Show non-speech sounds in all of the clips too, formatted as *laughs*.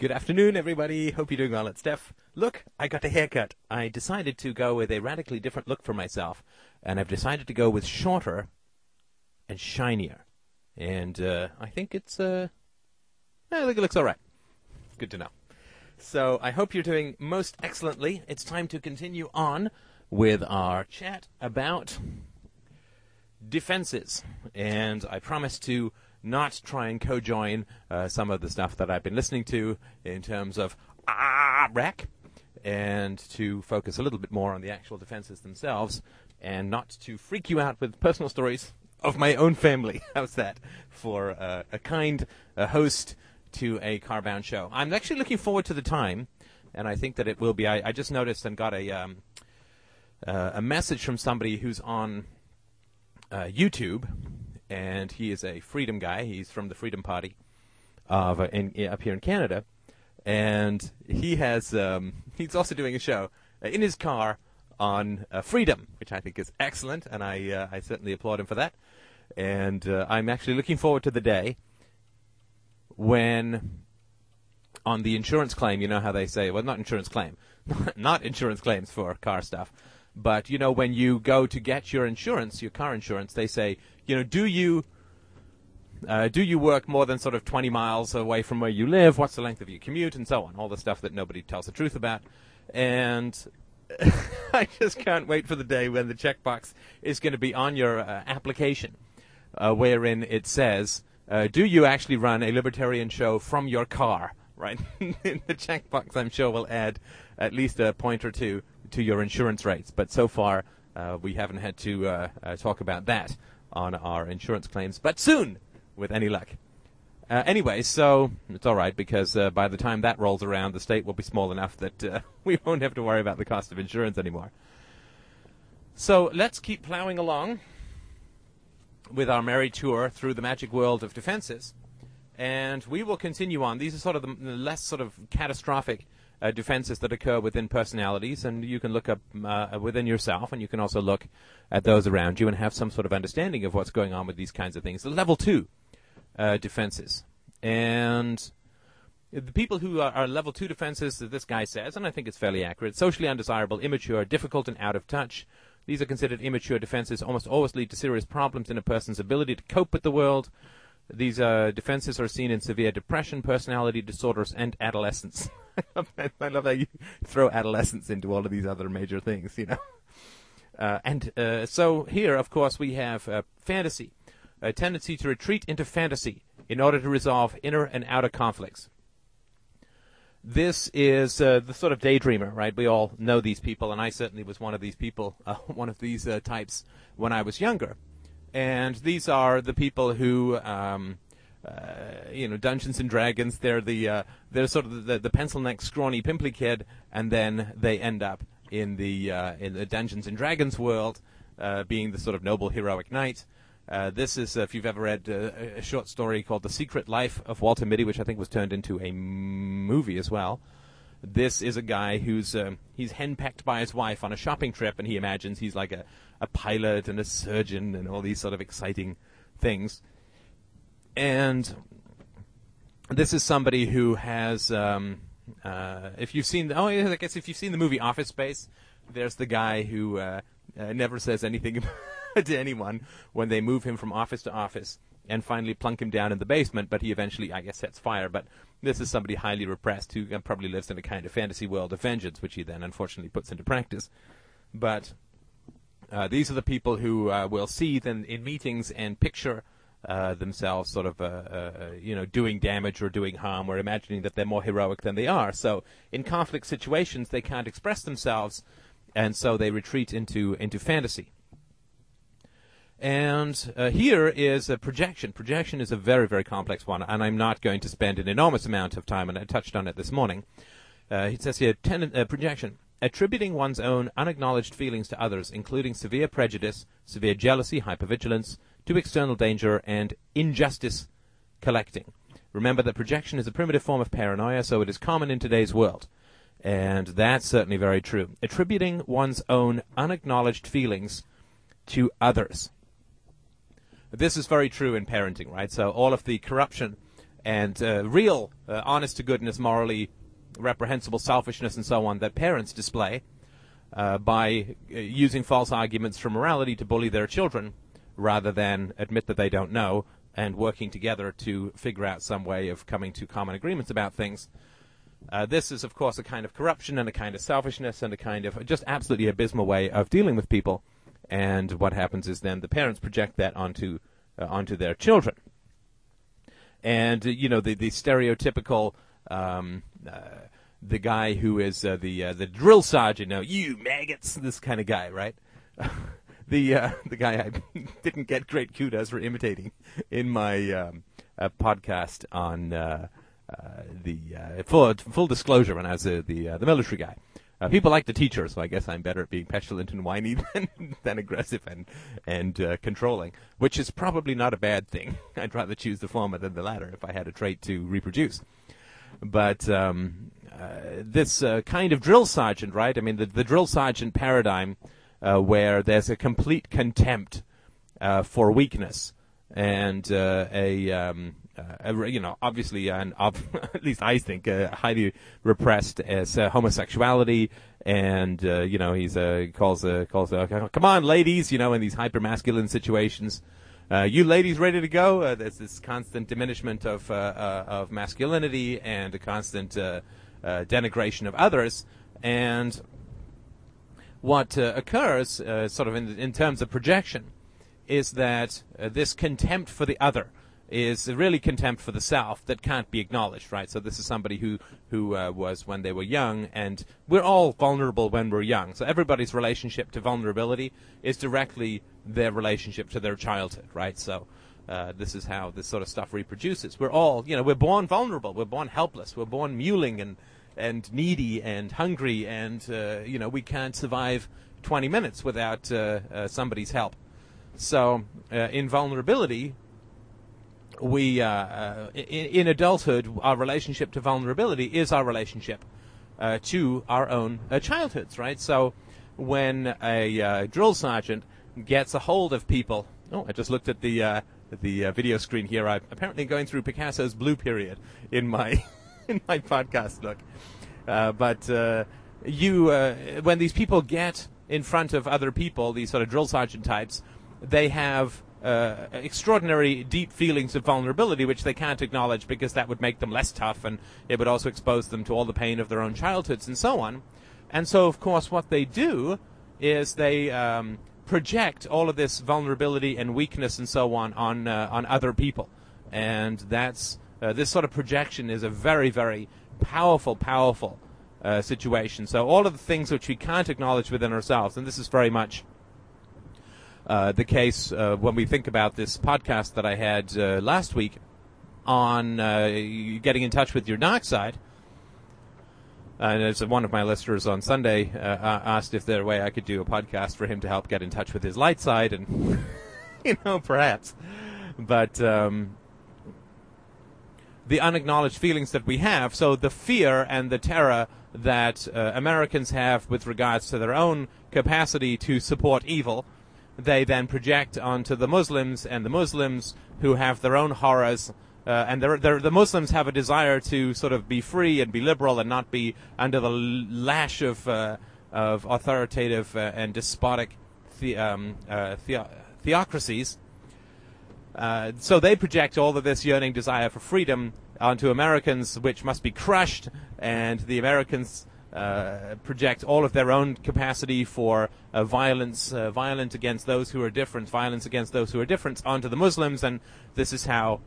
Good afternoon, everybody. Hope you're doing well. It's Steph. Look, I got a haircut. I decided to go with a radically different look for myself, and I've decided to go with shorter and shinier. And uh, I think it's, uh, I think it looks all right. Good to know. So I hope you're doing most excellently. It's time to continue on with our chat about defenses. And I promise to not try and co-join uh, some of the stuff that I've been listening to in terms of ah wreck, and to focus a little bit more on the actual defenses themselves, and not to freak you out with personal stories of my own family. *laughs* How's that for uh, a kind uh, host to a Carbound show? I'm actually looking forward to the time, and I think that it will be. I, I just noticed and got a um, uh, a message from somebody who's on uh, YouTube and he is a freedom guy. He's from the Freedom Party of uh, in, in, up here in Canada, and he has um, *laughs* he's also doing a show in his car on uh, freedom, which I think is excellent, and I uh, I certainly applaud him for that. And uh, I'm actually looking forward to the day when on the insurance claim, you know how they say, well, not insurance claim, *laughs* not insurance claims for car stuff. But you know, when you go to get your insurance, your car insurance, they say, you know, do you uh, do you work more than sort of 20 miles away from where you live? What's the length of your commute, and so on? All the stuff that nobody tells the truth about. And *laughs* I just can't wait for the day when the checkbox is going to be on your uh, application, uh, wherein it says, uh, "Do you actually run a libertarian show from your car?" Right. *laughs* In the checkbox, I'm sure, will add at least a point or two to your insurance rates. But so far, uh, we haven't had to uh, talk about that on our insurance claims, but soon, with any luck. Uh, anyway, so it's all right because uh, by the time that rolls around, the state will be small enough that uh, *laughs* we won't have to worry about the cost of insurance anymore. So let's keep plowing along with our merry tour through the magic world of defenses, and we will continue on. These are sort of the less sort of catastrophic uh, defenses that occur within personalities, and you can look up uh, within yourself, and you can also look at those around you and have some sort of understanding of what's going on with these kinds of things. The level two uh, defenses, and the people who are, are, level two defenses, this guy says, and I think it's fairly accurate: socially undesirable, immature, difficult, and out of touch. These are considered immature defenses. Almost always lead to serious problems in a person's ability to cope with the world. These uh, defenses are seen in severe depression, personality disorders, and adolescence. *laughs* I love how you throw adolescence into all of these other major things, you know. Uh, and uh, so here, of course, we have uh, fantasy, a tendency to retreat into fantasy in order to resolve inner and outer conflicts. This is uh, the sort of daydreamer, right? We all know these people, and I certainly was one of these people, *laughs* uh, one of these uh, types when I was younger. And these are the people who um, uh, you know, Dungeons and Dragons. They're the uh, they're sort of the, the pencil neck, scrawny, pimply kid, and then they end up in the uh, in the Dungeons and Dragons world, uh, being the sort of noble heroic knight. Uh, this is, if you've ever read a short story called "The Secret Life of Walter Mitty," which I think was turned into a movie as well. This is a guy who's um, he's henpecked by his wife on a shopping trip, and he imagines he's like a, a pilot and a surgeon and all these sort of exciting things. And this is somebody who has, um, uh, if you've seen, oh, I guess if you've seen the movie Office Space, there's the guy who uh, uh, never says anything *laughs* to anyone when they move him from office to office and finally plunk him down in the basement, but he eventually, I guess, sets fire. But this is somebody highly repressed who uh, probably lives in a kind of fantasy world of vengeance, which he then unfortunately puts into practice. But uh, these are the people who uh, will see then in meetings and picture uh, themselves sort of, uh, uh, you know, doing damage or doing harm or imagining that they're more heroic than they are. So in conflict situations, they can't express themselves, and so they retreat into, into fantasy. And uh, here is a projection. Projection is a very, very complex one, and I'm not going to spend an enormous amount of time, and I touched on it this morning. Uh, it says here, ten- uh, projection. Attributing one's own unacknowledged feelings to others, including severe prejudice, severe jealousy, hypervigilance, to external danger and injustice collecting. Remember that projection is a primitive form of paranoia, so it is common in today's world. And that's certainly very true. Attributing one's own unacknowledged feelings to others. This is very true in parenting, right? So all of the corruption and uh, real, uh, honest to goodness, morally reprehensible selfishness and so on that parents display uh, by uh, using false arguments for morality to bully their children rather than admit that they don't know and working together to figure out some way of coming to common agreements about things. Uh, this is, of course, a kind of corruption and a kind of selfishness and a kind of just absolutely abysmal way of dealing with people. And what happens is then the parents project that onto uh, onto their children. And uh, you know the the stereotypical um, uh, the guy who is uh, the uh, the drill sergeant. Now you maggots, this kind of guy, right? *laughs* the the guy I *laughs* didn't get great kudos for imitating in my um, podcast on the full full disclosure when I was the the military guy. People like the teacher, so I guess I'm better at being petulant and whiny *laughs* than, than aggressive and and controlling, which is probably not a bad thing. *laughs* I'd rather choose the former than the latter if I had a trait to reproduce. But um, this kind of drill sergeant, right? I mean, the, the drill sergeant paradigm uh, where there's a complete contempt uh, for weakness and uh, a, um, uh, you know obviously an *laughs* at least I think uh, highly repressed as homosexuality and you know he's he calls calls come on ladies you know in these hyper masculine situations. Uh, you ladies ready to go? Uh, there's this constant diminishment of uh, of masculinity and a constant denigration of others, and what uh, occurs, uh, sort of in, in, terms of projection, is that uh, this contempt for the other is really contempt for the self that can't be acknowledged, right? So this is somebody who who uh, was when they were young, and we're all vulnerable when we're young. So everybody's relationship to vulnerability is directly their relationship to their childhood, right? So. Uh, this is how this sort of stuff reproduces. We're all, you know, we're born vulnerable. We're born helpless. We're born mewling and and needy and hungry, and uh, you know we can't survive 20 minutes without uh, uh, somebody's help. So uh, in vulnerability, we uh, uh, in, in, adulthood, our relationship to vulnerability is our relationship to our own childhoods, right? So when a drill sergeant gets a hold of people, oh, I just looked at the the video screen here. I'm apparently going through Picasso's blue period in my *laughs* in my podcast look. Uh, but uh, you, uh, when these people get in front of other people, these sort of drill sergeant types, they have uh, extraordinary deep feelings of vulnerability, which they can't acknowledge because that would make them less tough and it would also expose them to all the pain of their own childhoods and so on. And so, of course, what they do is they um, project all of this vulnerability and weakness and so on on uh, on other people, and that's uh, this sort of projection is a very, very powerful, powerful uh, situation. So all of the things which we can't acknowledge within ourselves, and this is very much uh, the case uh, when we think about this podcast that I had uh, last week on uh, getting in touch with your dark side. And as one of my listeners on Sunday asked if there a way I could do a podcast for him to help get in touch with his light side, and *laughs* you know, perhaps. But um, the unacknowledged feelings that we have. So the fear and the terror that uh, Americans have with regards to their own capacity to support evil, they then project onto the Muslims, and the Muslims who have their own horrors. Uh, and they're, they're, the Muslims have a desire to sort of be free and be liberal and not be under the lash of uh, of authoritative uh, and despotic the, um, uh, the- theocracies. Uh, so they project all of this yearning desire for freedom onto Americans, which must be crushed, and the Americans uh, project all of their own capacity for uh, violence, uh, violence against those who are different, violence against those who are different onto the Muslims, and this is how,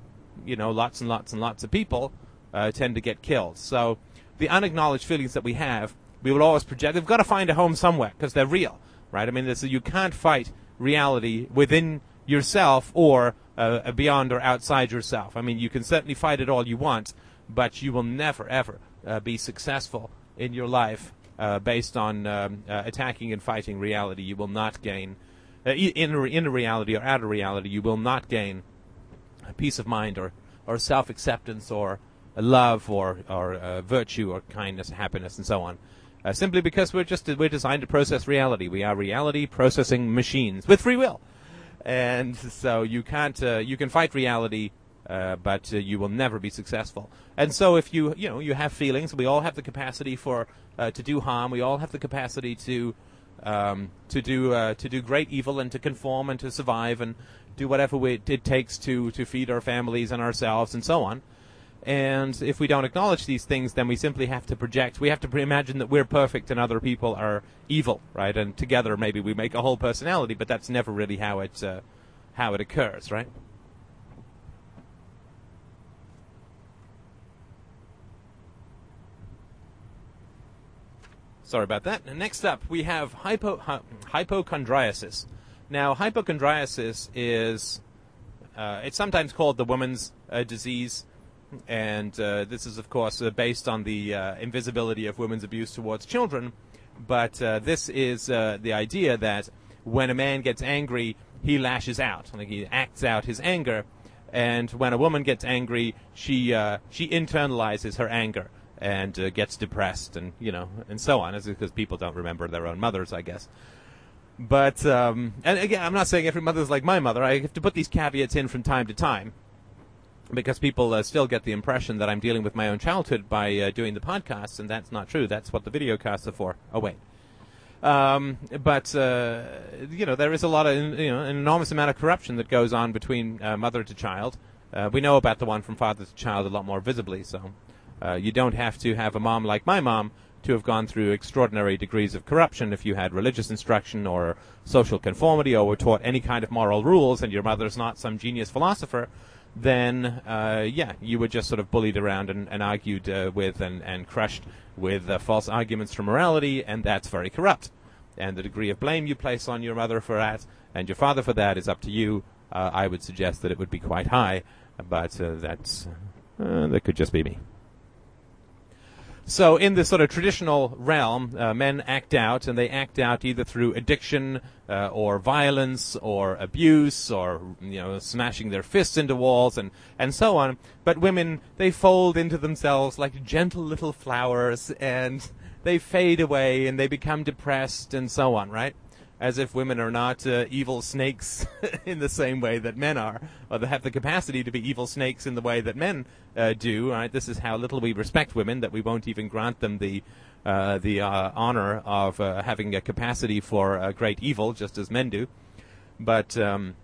you know, lots and lots and lots of people uh, tend to get killed. So the unacknowledged feelings that we have, we will always project. They've got to find a home somewhere because they're real, right? I mean, this, you can't fight reality within yourself or uh, beyond or outside yourself. I mean, you can certainly fight it all you want, but you will never, ever be successful in your life uh, based on um, uh, attacking and fighting reality. You will not gain, uh, in, in reality or out of reality, you will not gain peace of mind or, or self acceptance or love or, or uh, virtue or kindness, happiness, and so on. simply because we're just we're designed to process reality. We are reality processing machines with free will and so you can't uh, you can fight reality uh, but uh, you will never be successful. And so, if you you know you have feelings, we all have the capacity for uh, to do harm. We all have the capacity to um, to do uh, to do great evil and to conform and to survive and do whatever we, it takes to to feed our families and ourselves and so on. And if we don't acknowledge these things, then we simply have to project. We have to imagine that we're perfect and other people are evil, right? And together, maybe we make a whole personality, but that's never really how it uh, how it occurs, right? Sorry about that. Next up, we have hypo, hypochondriasis. Now, hypochondriasis is uh, it's sometimes called the woman's uh, disease, and uh, this is, of course, uh, based on the uh, invisibility of women's abuse towards children. But uh, this is the idea that when a man gets angry, he lashes out, like he acts out his anger, and when a woman gets angry, she she internalizes her anger and uh, gets depressed and you know and so on. Is because people don't remember their own mothers i guess. But um, and again i'm not saying every mother's like my mother. I have to put these caveats in from time to time because people uh, still get the impression that i'm dealing with my own childhood by uh, doing the podcasts and that's not true. That's what the video casts are for. Oh wait. Um, but uh, you know there is a lot of you know an enormous amount of corruption that goes on between uh, mother to child. Uh, we know about the one from father to child a lot more visibly so uh, you don't have to have a mom like my mom to have gone through extraordinary degrees of corruption if you had religious instruction or social conformity or were taught any kind of moral rules and your mother's not some genius philosopher, then uh, yeah, you were just sort of bullied around and, and argued uh, with and, and crushed with uh, false arguments for morality, and that's very corrupt. And the degree of blame you place on your mother for that and your father for that is up to you. Uh, I would suggest that it would be quite high, but uh, that's that could just be me. So, in this sort of traditional realm, uh, men act out, and they act out either through addiction uh, or violence or abuse or you know smashing their fists into walls and and so on. But women, they fold into themselves like gentle little flowers, and they fade away, and they become depressed and so on. Right? As if women are not uh, evil snakes *laughs* in the same way that men are, or they have the capacity to be evil snakes in the way that men uh, do. Right? This is how little we respect women that we won't even grant them the uh, the uh, honor of uh, having a capacity for uh, great evil, just as men do. But um,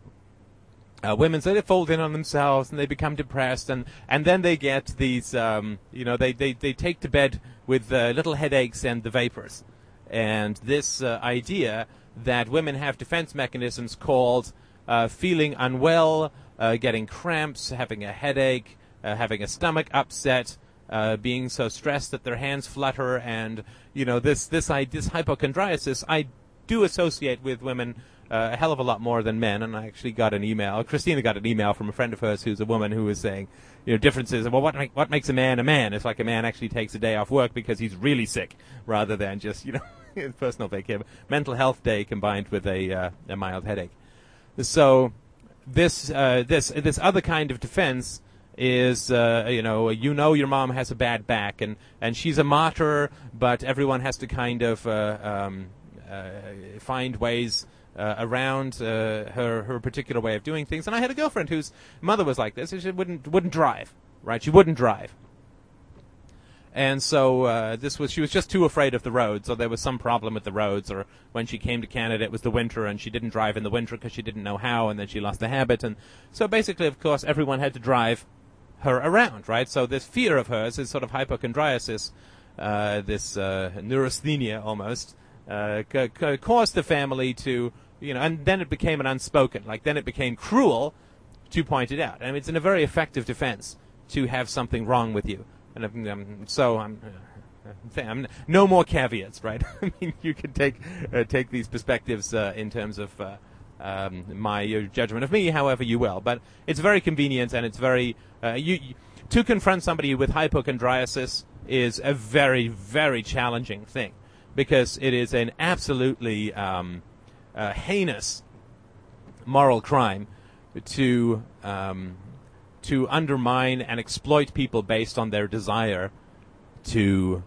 women so they fold in on themselves and they become depressed and, and then they get these um, you know they, they, they take to bed with little headaches and the vapors and this uh, idea that women have defense mechanisms called uh, feeling unwell, uh, getting cramps, having a headache, uh, having a stomach upset, uh, being so stressed that their hands flutter, and you know this this I, this hypochondriasis I do associate with women uh, a hell of a lot more than men. And I actually got an email. Christina got an email from a friend of hers who's a woman who was saying, you know, differences. Well, what make, what makes a man a man? It's like a man actually takes a day off work because he's really sick, rather than just you know *laughs* personal vacation, mental health day combined with a, uh, a mild headache. So this uh, this this other kind of defense is uh, you know you know your mom has a bad back and and she's a martyr, but everyone has to kind of uh, um, uh, find ways. Uh, around her her particular way of doing things, and I had a girlfriend whose mother was like this. She wouldn't wouldn't drive, right? She wouldn't drive, and so uh, this was she was just too afraid of the roads, or there was some problem with the roads, or when she came to Canada it was the winter and she didn't drive in the winter because she didn't know how, and then she lost the habit, and so basically, of course, everyone had to drive her around, right? So this fear of hers, this sort of hypochondriasis, uh, this uh, neurasthenia almost, uh, c- c- caused the family to, you know, and then it became an unspoken, like then it became cruel to point it out. I mean, it's in a very effective defense to have something wrong with you. And um, so I'm, uh, I'm, no more caveats, right? *laughs* I mean, you can take uh, take these perspectives uh, in terms of uh, um, my judgment of me, however you will. But it's very convenient, and it's very uh, you, to confront somebody with hypochondriasis is a very very challenging thing because it is an absolutely um, uh, heinous moral crime to um, to undermine and exploit people based on their desire to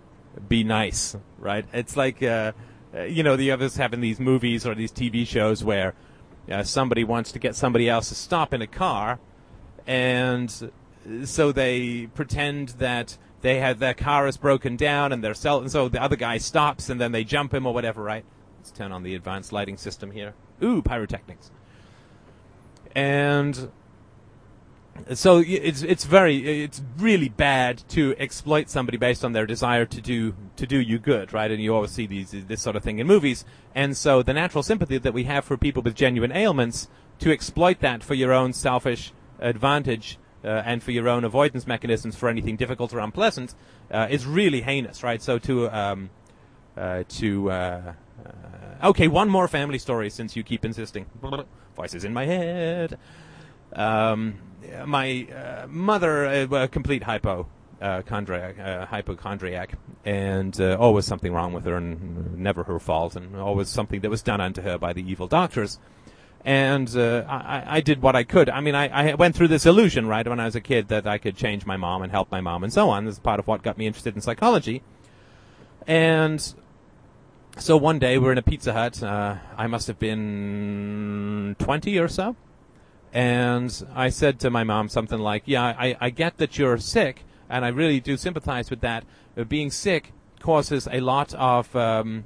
be nice, right? It's like, uh, uh, you know, the others having these movies or these TV shows where uh, somebody wants to get somebody else to stop in a car, and so they pretend that they have their car is broken down and they're selling. So the other guy stops and then they jump him or whatever. Right? Let's turn on the advanced lighting system here. Ooh, pyrotechnics. And so it's it's very it's really bad to exploit somebody based on their desire to do to do you good, right? And you always see these this sort of thing in movies. And so the natural sympathy that we have for people with genuine ailments to exploit that for your own selfish advantage uh, and for your own avoidance mechanisms for anything difficult or unpleasant uh, is really heinous, right? So to um, uh, to uh, uh, okay, one more family story since you keep insisting. *laughs* Voices in my head. Um, my uh, mother, a complete hypo. Chondriac, hypochondriac, and always something wrong with her, and never her fault, and always something that was done unto her by the evil doctors and uh, I, I, did what I could. I mean, I, I, went through this illusion, right, when I was a kid that I could change my mom and help my mom and so on. This is part of what got me interested in psychology. And so one day we're in a Pizza Hut. Uh, I must have been 20 or so. And I said to my mom something like, Yeah, I, I get that you're sick, and I really do sympathize with that. But being sick causes a lot of. Um,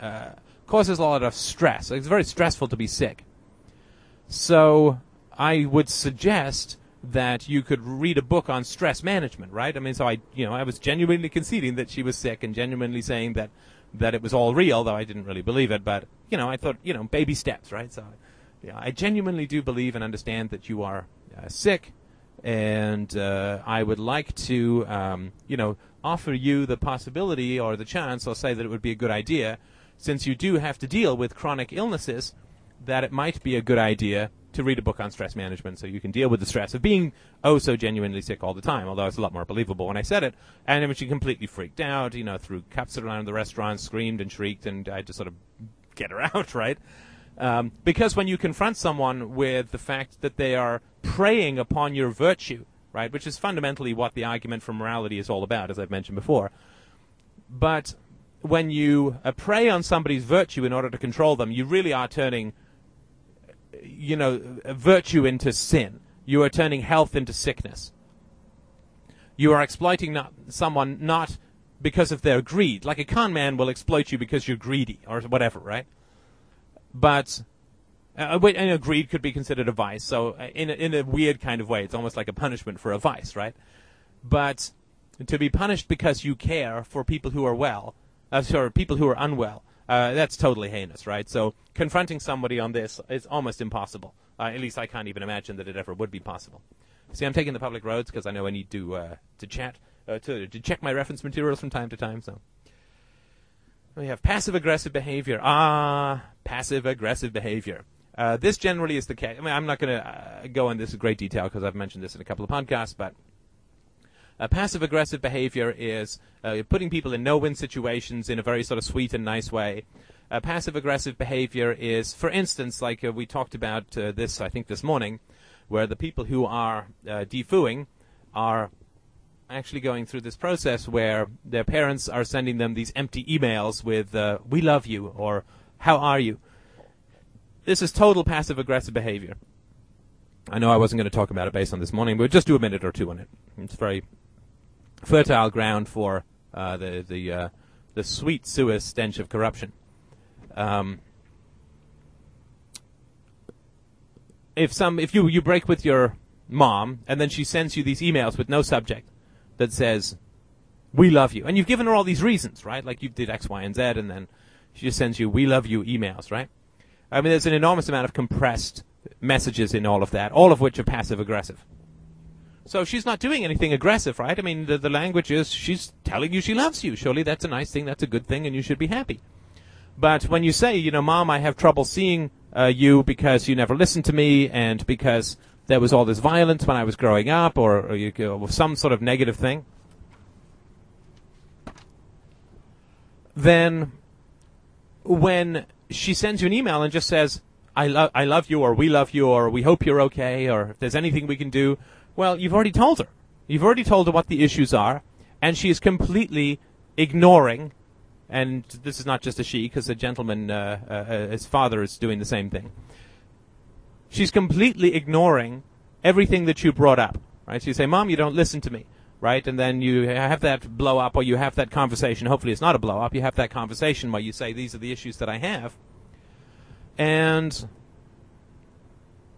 uh, causes a lot of stress. It's very stressful to be sick. So I would suggest that you could read a book on stress management, right? I mean, so I, you know, I was genuinely conceding that she was sick and genuinely saying that that it was all real, though I didn't really believe it. But you know, I thought, you know, baby steps, right? So, I genuinely do believe and understand that you are uh, sick, and uh, I would like to, um, you know, offer you the possibility or the chance, or say that it would be a good idea, since you do have to deal with chronic illnesses that it might be a good idea to read a book on stress management so you can deal with the stress of being oh so genuinely sick all the time, although it's a lot more believable when I said it. And then she completely freaked out, you know, threw cups around the restaurant, screamed and shrieked, and I had to sort of get her *laughs* out, right? Um, because when you confront someone with the fact that they are preying upon your virtue, right, which is fundamentally what the argument for morality is all about, as I've mentioned before, but when you uh, prey on somebody's virtue in order to control them, you really are turning you know, virtue into sin. You are turning health into sickness. You are exploiting not, someone not because of their greed. Like a con man will exploit you because you're greedy or whatever, right? But uh, and a greed could be considered a vice. So uh, in a, in a weird kind of way, it's almost like a punishment for a vice, right? But to be punished because you care for people who are well, uh, sorry, people who are unwell, uh, that's totally heinous, right? So confronting somebody on this is almost impossible. Uh, at least I can't even imagine that it ever would be possible. See, I'm taking the public roads because I know I need to uh, to chat uh, to to check my reference materials from time to time. So we have passive aggressive behavior. Ah, passive aggressive behavior. Uh, this generally is the case. I mean, I'm not going to uh, go into this in great detail because I've mentioned this in a couple of podcasts, but uh, passive aggressive behavior is uh, putting people in no win situations in a very sort of sweet and nice way. Passive aggressive behavior is, for instance, like uh, we talked about uh, this, I think, this morning, where the people who are defooing are actually going through this process where their parents are sending them these empty emails with "We love you" or "How are you." This is total passive aggressive behavior. I know I wasn't going to talk about it based on this morning, but just do a minute or two on it. It's very fertile ground for uh, the the uh, the sweet sewer stench of corruption. Um, if some if you you break with your mom and then she sends you these emails with no subject that says we love you and you've given her all these reasons right like you did x y and z and then she just sends you we love you emails right i mean there's an enormous amount of compressed messages in all of that all of which are passive aggressive so she's not doing anything aggressive, right? I mean, the, the language is she's telling you she loves you. Surely that's a nice thing, that's a good thing, and you should be happy. But when you say, you know, Mom, I have trouble seeing uh, you because you never listen to me and because there was all this violence when I was growing up or, or, you, or some sort of negative thing, then when she sends you an email and just says, I, lo- I love you or we love you or we hope you're okay or if there's anything we can do, well, you've already told her. You've already told her what the issues are, and she is completely ignoring. And this is not just a she, because a gentleman, uh, uh, uh, his father, is doing the same thing. She's completely ignoring everything that you brought up, right? So you say, Mom, you don't listen to me, right? And then you have that blow up or you have that conversation. Hopefully it's not a blow up. You have that conversation where you say, these are the issues that I have. And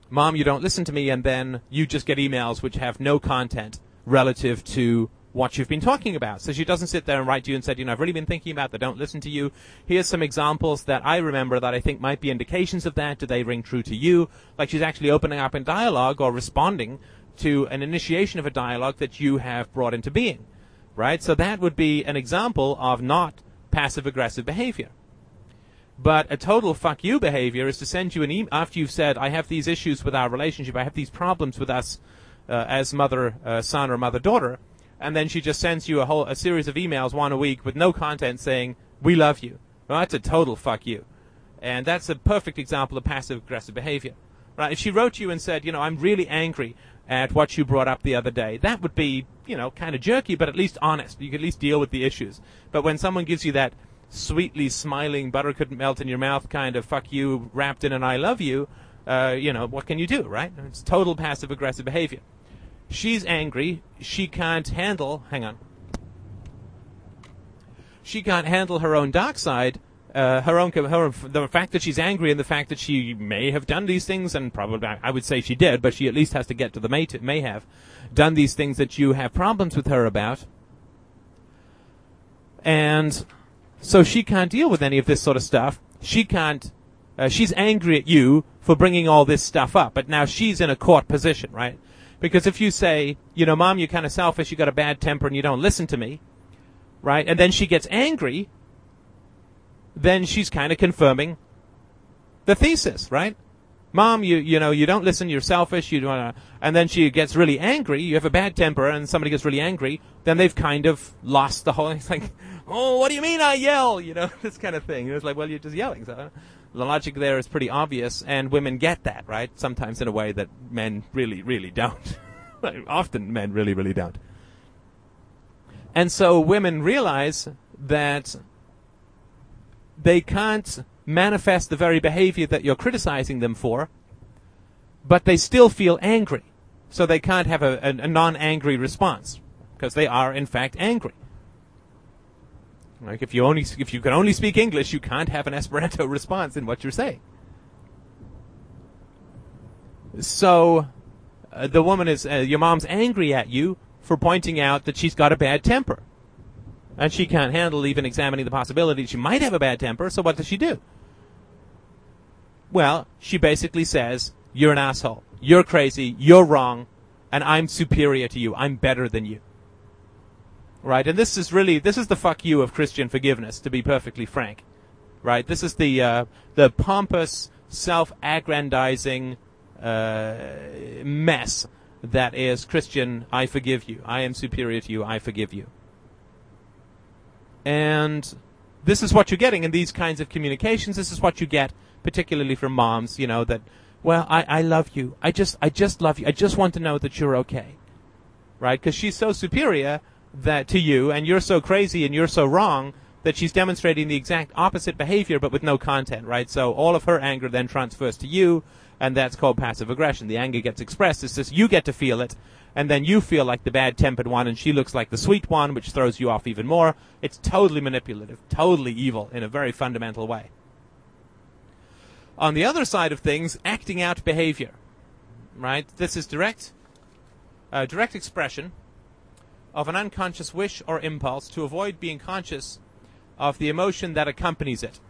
Mom, you don't listen to me. And then you just get emails which have no content relative to what you've been talking about. So she doesn't sit there and write to you and say, you know, I've really been thinking about that, don't listen to you. Here's some examples that I remember that I think might be indications of that. Do they ring true to you? Like she's actually opening up in dialogue or responding to an initiation of a dialogue that you have brought into being. Right? So that would be an example of not passive aggressive behavior. But a total fuck you behavior is to send you an email after you've said, I have these issues with our relationship, I have these problems with us uh, as mother uh, son or mother daughter and then she just sends you a whole a series of emails one a week with no content saying we love you. Well, that's a total fuck you, and that's a perfect example of passive aggressive behavior. Right? If she wrote you and said, you know, I'm really angry at what you brought up the other day, that would be, you know, kind of jerky, but at least honest. You could at least deal with the issues. But when someone gives you that sweetly smiling, butter couldn't melt in your mouth kind of fuck you wrapped in an I love you, uh, you know, what can you do, right? It's total passive aggressive behavior. She's angry. She can't handle. Hang on. She can't handle her own dark side. Uh, her own, her, the fact that she's angry and the fact that she may have done these things, and probably I would say she did, but she at least has to get to the may, to, may have done these things that you have problems with her about. And so she can't deal with any of this sort of stuff. She can't. Uh, she's angry at you for bringing all this stuff up, but now she's in a court position, right? Because if you say, you know, mom, you're kind of selfish, you got a bad temper, and you don't listen to me, right? And then she gets angry, then she's kind of confirming the thesis, right? Mom, you you know you don't listen. You're selfish. You don't. And then she gets really angry. You have a bad temper, and somebody gets really angry. Then they've kind of lost the whole. Thing. *laughs* Like, oh, what do you mean I yell? You know, *laughs* this kind of thing. It's like, well, you're just yelling. So the logic there is pretty obvious, and women get that, right? Sometimes in a way that men really, really don't. *laughs* Often men really, really don't. And so women realize that they can't manifest the very behavior that you're criticizing them for, but they still feel angry. So they can't have a, a, a non angry response, because they are, in fact, angry. Like if you only if you can only speak English, you can't have an Esperanto *laughs* response in what you're saying. So, uh, the woman is uh, your mom's angry at you for pointing out that she's got a bad temper, and she can't handle even examining the possibility she might have a bad temper. So what does she do? Well, she basically says, "You're an asshole. You're crazy. You're wrong, and I'm superior to you. I'm better than you." Right? And this is really this is the fuck you of Christian forgiveness, to be perfectly frank, right? This is the uh, the pompous, self-aggrandizing uh, mess that is Christian. I forgive you. I am superior to you. I forgive you. And this is what you're getting in these kinds of communications. This is what you get, particularly from moms. You know that. Well, I, I love you. I just I just love you. I just want to know that you're okay, right? Because she's so superior that to you, and you're so crazy and you're so wrong that she's demonstrating the exact opposite behavior, but with no content, right? So all of her anger then transfers to you, and that's called passive aggression. The anger gets expressed. It's just you get to feel it, and then you feel like the bad-tempered one, and she looks like the sweet one, which throws you off even more. It's totally manipulative, totally evil in a very fundamental way. On the other side of things, acting out behavior, right? This is direct, uh, direct expression of an unconscious wish or impulse to avoid being conscious of the emotion that accompanies it.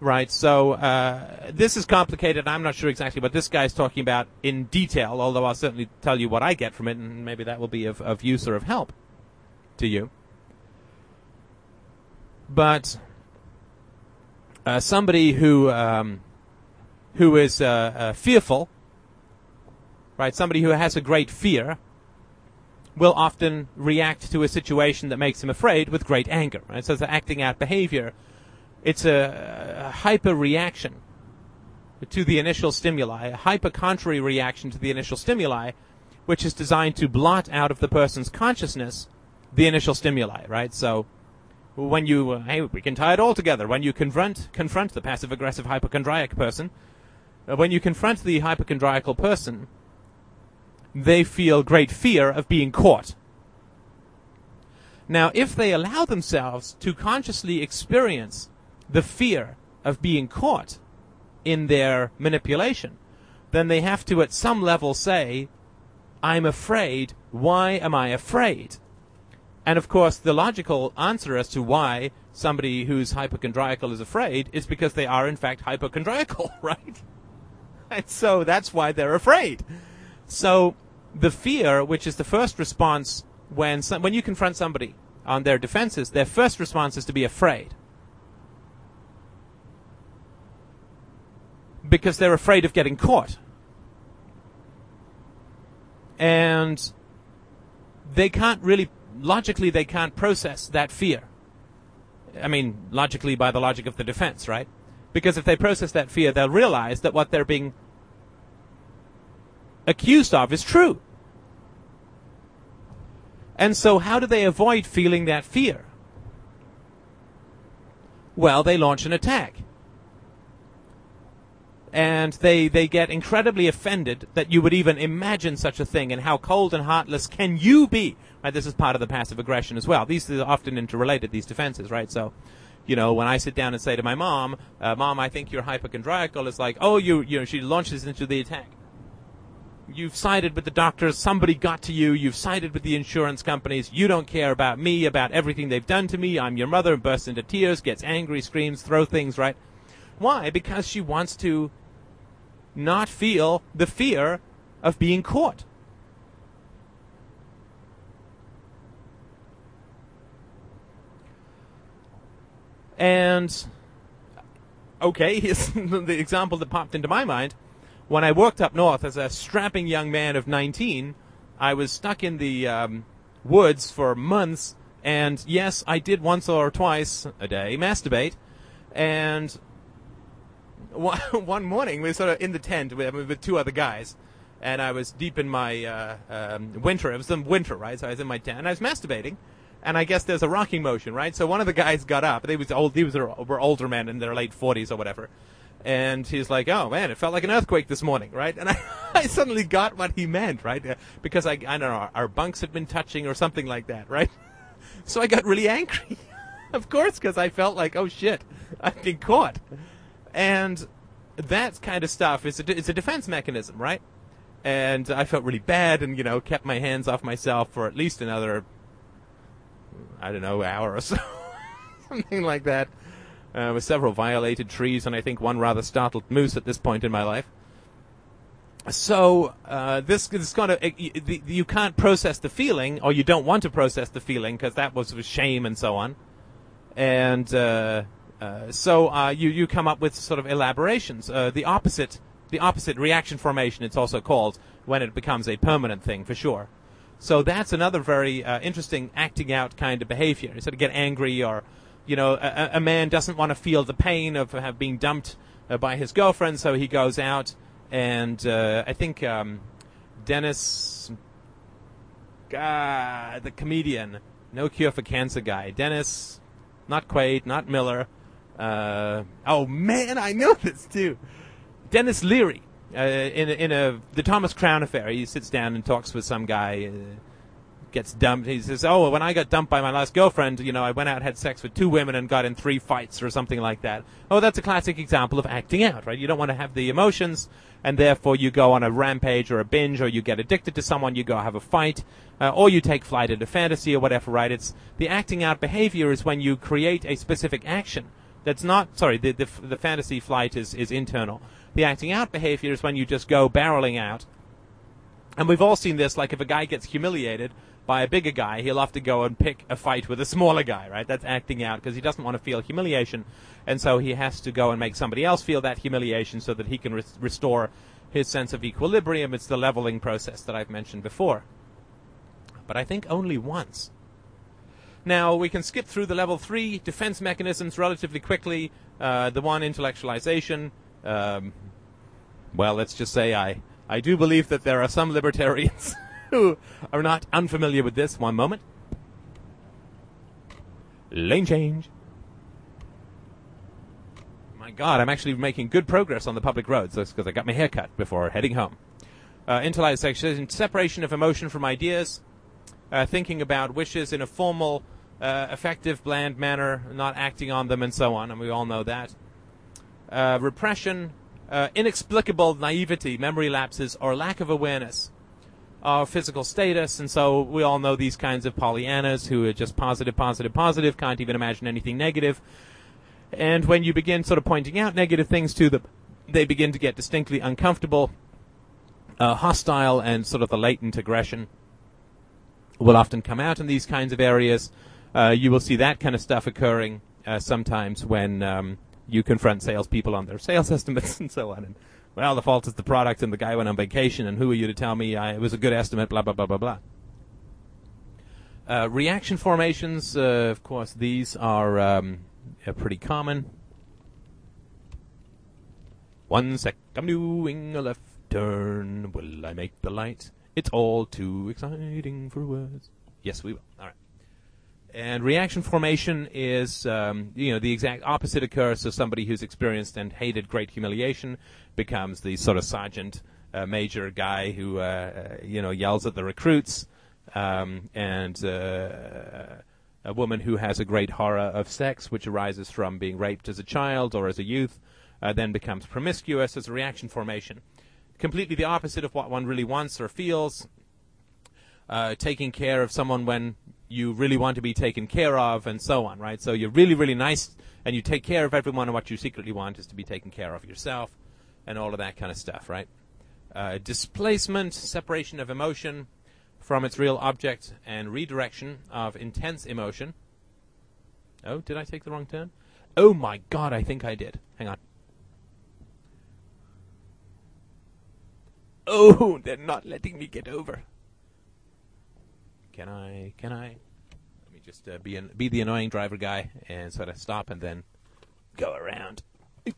Right, so uh, this is complicated. I'm not sure exactly what this guy's talking about in detail, although I'll certainly tell you what I get from it, and maybe that will be of, of use or of help to you. But uh, somebody who um, who is uh, uh fearful, right? Somebody who has a great fear will often react to a situation that makes him afraid with great anger. Right? So it's acting out behavior. It's a, a hyper reaction to the initial stimuli, a hyper contrary reaction to the initial stimuli, which is designed to blot out of the person's consciousness the initial stimuli, right? So when you, uh, hey, we can tie it all together. When you confront confront the passive aggressive hypochondriac person, uh, when you confront the hypochondriacal person, they feel great fear of being caught. Now, if they allow themselves to consciously experience the fear of being caught in their manipulation, then they have to at some level say, I'm afraid. Why am I afraid? And of course, the logical answer as to why somebody who's hypochondriacal is afraid is because they are in fact hypochondriacal, *laughs* right? And so that's why they're afraid. So the fear, which is the first response when some, when you confront somebody on their defenses, their first response is to be afraid. Because they're afraid of getting caught. And they can't really logically they can't process that fear. I mean, logically by the logic of the defense, right? Because if they process that fear, they'll realize that what they're being accused of is true. And so, how do they avoid feeling that fear? Well, they launch an attack. And they, they get incredibly offended that you would even imagine such a thing, and how cold and heartless can you be? Right, this is part of the passive aggression as well. These are often interrelated, these defenses, right? So, you know, when I sit down and say to my mom, uh, "Mom, I think you're hypochondriacal," it's like, "Oh, you, you know," she launches into the attack. You've sided with the doctors. Somebody got to you. You've sided with the insurance companies. You don't care about me, about everything they've done to me. I'm your mother. Bursts into tears, gets angry, screams, throw things. Right? Why? Because she wants to not feel the fear of being caught. And okay, *laughs* here's the example that popped into my mind. When I worked up north as a strapping young man of 19, I was stuck in the um, woods for months, and yes, I did once or twice a day masturbate. And *laughs* one morning, we were sort of in the tent with, with two other guys, and I was deep in my uh, um, winter. It was the winter, right? So I was in my tent, and I was masturbating and I guess there's a rocking motion, right? So one of the guys got up. They was old. These were, were older men in their late forties or whatever. And he's like, "Oh man, it felt like an earthquake this morning, right?" And *laughs* I, I suddenly got what he meant, right? Uh, because I, I don't know, our bunks had been touching or something like that, right? *laughs* so I got really angry, *laughs* of course, because I felt like, "Oh shit, I've been caught," and that kind of stuff is a, it's a defense mechanism, right? And I felt really bad, and you know, kept my hands off myself for at least another I don't know, hour or so, something like that. Uh, with several violated trees, and I think one rather startled moose at this point in my life. So uh, this is kind of you, can't process the feeling, or you don't want to process the feeling because that was shame and so on, and uh, uh, so uh, you you come up with sort of elaborations. Uh, the opposite the opposite reaction formation, it's also called when it becomes a permanent thing for sure. So that's another very interesting acting out kind of behavior. Sort of get angry, or you know, a, a man doesn't want to feel the pain of uh, being dumped uh, by his girlfriend, so he goes out and uh, I think um, Dennis, God, the comedian, No Cure for Cancer guy, Dennis, not Quaid, not Miller. Uh, oh man, I know *laughs* this too. Denis Leary uh, in in a the Thomas Crown affair, he sits down and talks with some guy. Gets dumped. He says, "Oh, when I got dumped by my last girlfriend, you know, I went out, had sex with two women, and got in three fights or something like that." Oh, that's a classic example of acting out, right? You don't want to have the emotions, and therefore you go on a rampage or a binge, or you get addicted to someone, you go have a fight, uh, or you take flight into fantasy or whatever, right? It's the acting out behavior is when you create a specific action that's not sorry. The the, the fantasy flight is is internal the acting out behavior is when you just go barreling out. And we've all seen this, like if a guy gets humiliated by a bigger guy, he'll have to go and pick a fight with a smaller guy, right? That's acting out because he doesn't want to feel humiliation. And so he has to go and make somebody else feel that humiliation so that he can re- restore his sense of equilibrium. It's the leveling process that I've mentioned before. But I think only once. Now, we can skip through the level three defense mechanisms relatively quickly. Uh, the one, intellectualization, um, well, let's just say I, I do believe that there are some libertarians *laughs* *laughs* who are not unfamiliar with this. One moment. Lane change. my God, I'm actually making good progress on the public roads That's because I got my hair cut before heading home. Uh, separation of emotion from ideas, uh, thinking about wishes in a formal, uh, effective, bland manner, not acting on them, and so on, and we all know that. Uh, repression, uh, inexplicable naivety, memory lapses, or lack of awareness of physical status, and so we all know these kinds of Pollyannas who are just positive, positive, positive, can't even imagine anything negative. And when you begin sort of pointing out negative things to them, they begin to get distinctly uncomfortable, uh, hostile, and sort of the latent aggression will often come out in these kinds of areas. Uh, you will see that kind of stuff occurring uh, sometimes when um, you confront salespeople on their sales *laughs* estimates and so on. And well, the fault is the product, and the guy went on vacation, and who are you to tell me I, it was a good estimate? Blah blah blah blah blah. Uh, reaction formations, uh, of course, these are um, pretty common. One sec, I'm doing a left turn. Will I make the light? It's all too exciting for words. Yes, we will. All right. And reaction formation is, um, you know, the exact opposite occurs. So somebody who's experienced and hated great humiliation becomes the sort of sergeant uh, major guy who, uh, uh you know, yells at the recruits. Um, and uh, a woman who has a great horror of sex, which arises from being raped as a child or as a youth, uh, then becomes promiscuous as a reaction formation. Completely the opposite of what one really wants or feels. Uh, taking care of someone when you really want to be taken care of, and so on, right? So you're really, really nice, and you take care of everyone, and what you secretly want is to be taken care of yourself, and all of that kind of stuff, right? Uh, displacement, separation of emotion, from its real object and redirection of intense emotion. Oh, did I take the wrong turn? Oh my god, I think I did. Hang on. Oh, they're not letting me get over. Can I? Can I? Let me just uh, be an, be the annoying driver guy and sort of stop and then go around.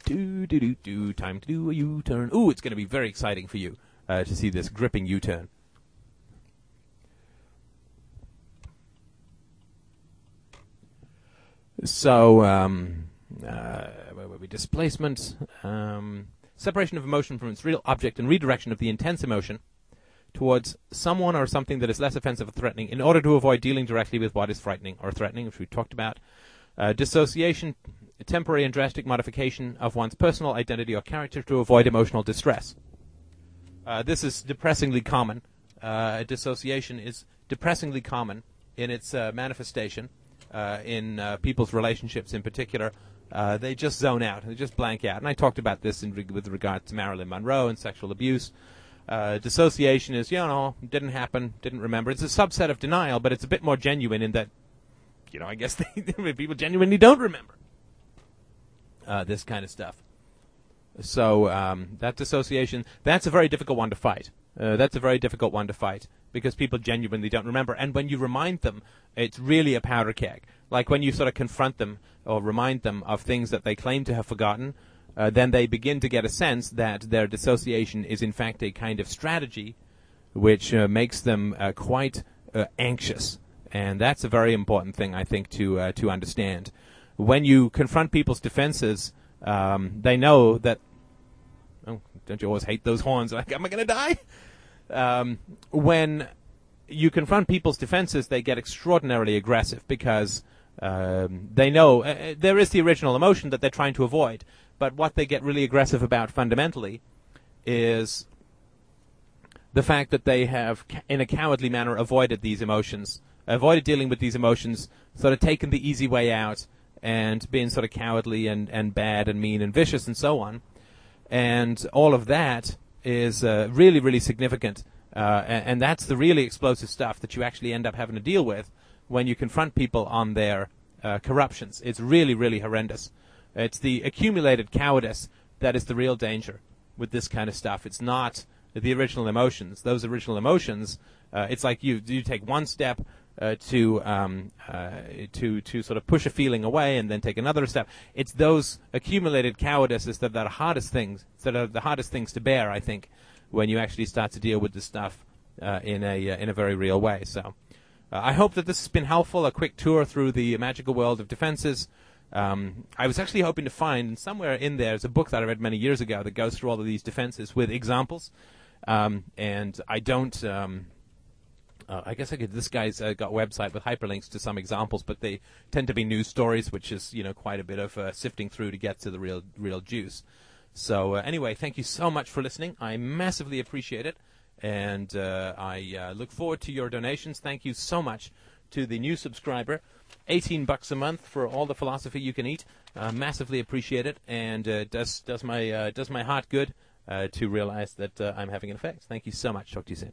Do do do do. Time to do a U-turn. Ooh, it's going to be very exciting for you uh, to see this gripping U-turn. So, um, uh, we? displacement, um, separation of emotion from its real object, and redirection of the intense emotion towards someone or something that is less offensive or threatening in order to avoid dealing directly with what is frightening or threatening, which we talked about. Uh, dissociation, temporary and drastic modification of one's personal identity or character to avoid emotional distress. Uh, this is depressingly common. Uh, dissociation is depressingly common in its uh, manifestation uh, in uh, people's relationships in particular, they just zone out. They just blank out. And I talked about this with regard to Marilyn Monroe and sexual abuse. Uh, dissociation is, you know, didn't happen, didn't remember. It's a subset of denial, but it's a bit more genuine in that, you know, I guess *laughs* they, people genuinely don't remember uh, this kind of stuff. So um, that dissociation, that's a very difficult one to fight. Uh, that's a very difficult one to fight because people genuinely don't remember. And when you remind them, it's really a powder keg. Like when you sort of confront them or remind them of things that they claim to have forgotten, uh, then they begin to get a sense that their dissociation is in fact a kind of strategy which uh, makes them uh, quite uh, anxious. And that's a very important thing, I think, to uh, to understand. When you confront people's defenses, um, they know that. Oh, don't you always hate those horns? Like, am I going to die? Um, when you confront people's defenses, they get extraordinarily aggressive because um, they know uh, uh, there is the original emotion that they're trying to avoid. But what they get really aggressive about fundamentally is the fact that they have, in a cowardly manner, avoided these emotions, avoided dealing with these emotions, sort of taken the easy way out, and been sort of cowardly and, and bad and mean and vicious and so on. And all of that is uh, really, really significant. Uh, and, and, that's the really explosive stuff that you actually end up having to deal with when you confront people on their uh, corruptions. It's really, really horrendous. It's the accumulated cowardice that is the real danger with this kind of stuff. It's not the original emotions. Those original emotions, uh, it's like you you take one step uh, to um, uh, to to sort of push a feeling away and then take another step. It's those accumulated cowardices that are the hardest things that are the hardest things to bear. I think when you actually start to deal with this stuff uh, in a uh, in a very real way. So uh, I hope that this has been helpful. A quick tour through the magical world of defenses. Um, I was actually hoping to find, and somewhere in there is a book that I read many years ago that goes through all of these defenses with examples. Um, and I don't. Um, uh, I guess I could. This guy's uh, got a website with hyperlinks to some examples, but they tend to be news stories, which is you know quite a bit of uh, sifting through to get to the real real juice. So uh, anyway, thank you so much for listening. I massively appreciate it, and uh, I uh, look forward to your donations. Thank you so much to the new subscriber. 18 bucks a month for all the philosophy you can eat. Uh, massively appreciate it, and uh, does does my uh, does my heart good uh, to realize that uh, I'm having an effect. Thank you so much. Talk to you soon.